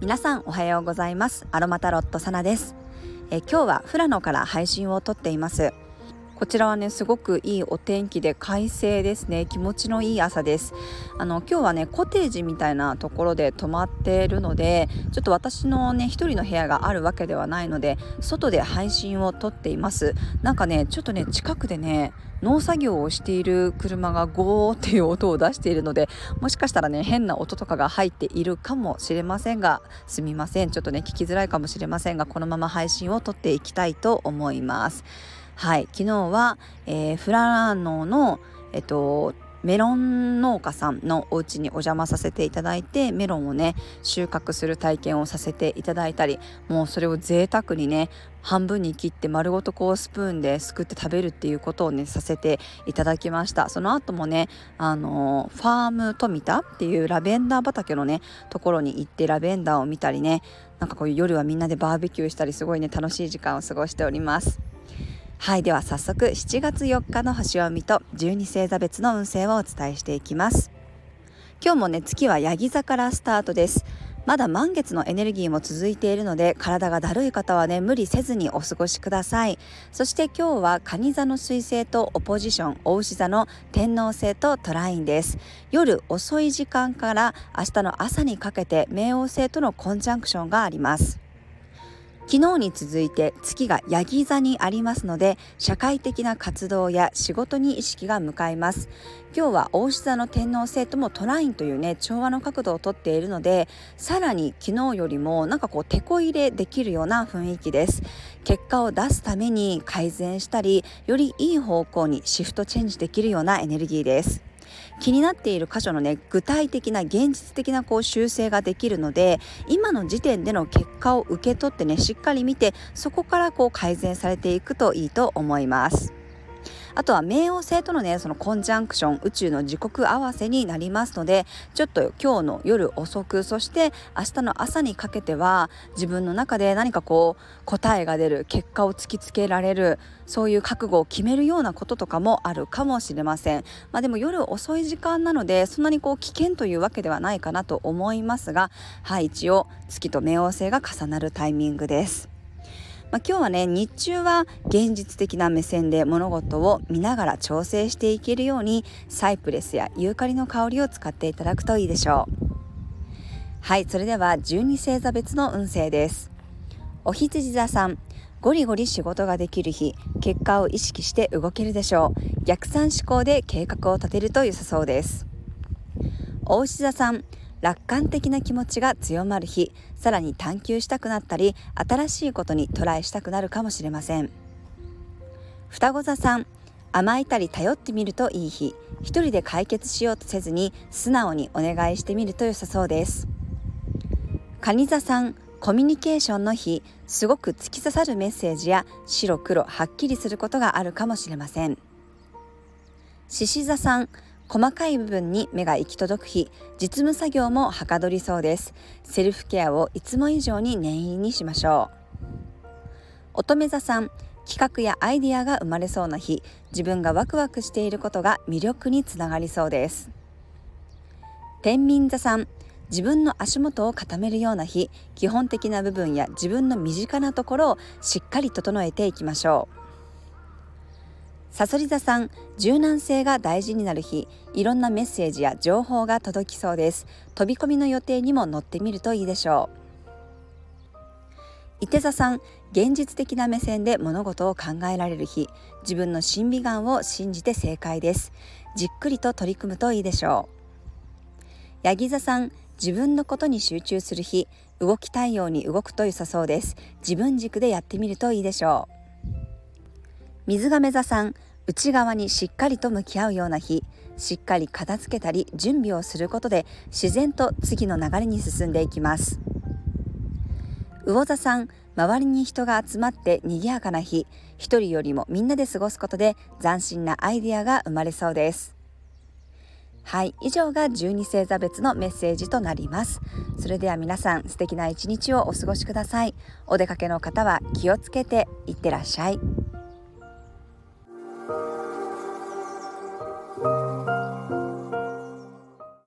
皆さんおはようございます。アロマタロットサナです。え今日は富良野から配信をとっています。こちらはねすごくいいお天気で快晴ですね。気持ちのいい朝です。あの今日はねコテージみたいなところで泊まっているのでちょっと私のね一人の部屋があるわけではないので外で配信をとっています。なんかねちょっとね近くでね農作業をしている車がゴーっていう音を出しているのでもしかしたらね変な音とかが入っているかもしれませんがすみません。ちょっとね聞きづらいかもしれませんがこのまま配信を撮っていきたいと思います。はい。昨日は、えー、フラーノのえっとメロン農家さんのお家にお邪魔させていただいてメロンをね収穫する体験をさせていただいたりもうそれを贅沢にね半分に切って丸ごとこうスプーンですくって食べるっていうことをねさせていただきました。その後もねあのファーム富田っていうラベンダー畑のねところに行ってラベンダーを見たりねなんかこういう夜はみんなでバーベキューしたりすごいね楽しい時間を過ごしております。はいでは早速7月4日の星読みと12星座別の運勢をお伝えしていきます。今日もね月はヤギ座からスタートです。まだ満月のエネルギーも続いているので体がだるい方はね無理せずにお過ごしください。そして今日は蟹座の彗星とオポジション大牛座の天王星とトラインです。夜遅い時間から明日の朝にかけて冥王星とのコンジャンクションがあります。昨日に続いて月がヤギ座にありますので社会的な活動や仕事に意識が向かいます。今日は大志座の天王星ともトラインというね調和の角度をとっているのでさらに昨日よりもなんかこう手こ入れできるような雰囲気です。結果を出すために改善したりよりいい方向にシフトチェンジできるようなエネルギーです。気になっている箇所のね具体的な現実的なこう修正ができるので今の時点での結果を受け取ってねしっかり見てそこからこう改善されていくといいと思います。あとは冥王星とのねそのコンジャンクション宇宙の時刻合わせになりますのでちょっと今日の夜遅くそして明日の朝にかけては自分の中で何かこう答えが出る結果を突きつけられるそういう覚悟を決めるようなこととかもあるかもしれません。まあ、でも夜遅い時間なのでそんなにこう危険というわけではないかなと思いますがはい一応月と冥王星が重なるタイミングです。まあ、今日はね日中は現実的な目線で物事を見ながら調整していけるようにサイプレスやユーカリの香りを使っていただくといいでしょう。はいそれでは12星座別の運勢です。お羊座さんゴリゴリ仕事ができる日結果を意識して動けるでしょう。逆算思考で計画を立てると良さそうです。お牛座さん楽観的な気持ちが強まる日さらに探求したくなったり新しいことにトライしたくなるかもしれません。双子座さん甘えたり頼ってみるといい日一人で解決しようとせずに素直にお願いしてみると良さそうです。蟹座さんコミュニケーションの日すごく突き刺さるメッセージや白黒はっきりすることがあるかもしれません。獅子座さん細かい部分に目が行き届く日実務作業もはかどりそうです。セルフケアをいつも以上に念入りにしましょう。乙女座さん企画やアイディアが生まれそうな日自分がワクワクしていることが魅力につながりそうです。天秤座さん自分の足元を固めるような日基本的な部分や自分の身近なところをしっかり整えていきましょう。さそり座さん柔軟性が大事になる日いろんなメッセージや情報が届きそうです。飛び込みの予定にも乗ってみるといいでしょう。伊手座さん現実的な目線で物事を考えられる日自分の審美眼を信じて正解です。じっくりと取り組むといいでしょう。ヤギ座さん自分のことに集中する日動きたいように動くと良さそうです。自分軸でやってみるといいでしょう。水亀座さん内側にしっかりと向き合うような日しっかり片付けたり準備をすることで自然と次の流れに進んでいきます。魚座さん周りに人が集まって賑やかな日一人よりもみんなで過ごすことで斬新なアイディアが生まれそうです。はい以上が12星座別のメッセージとなります。それでは皆さん素敵な一日をお過ごしください。お出かけの方は気をつけていってらっしゃい。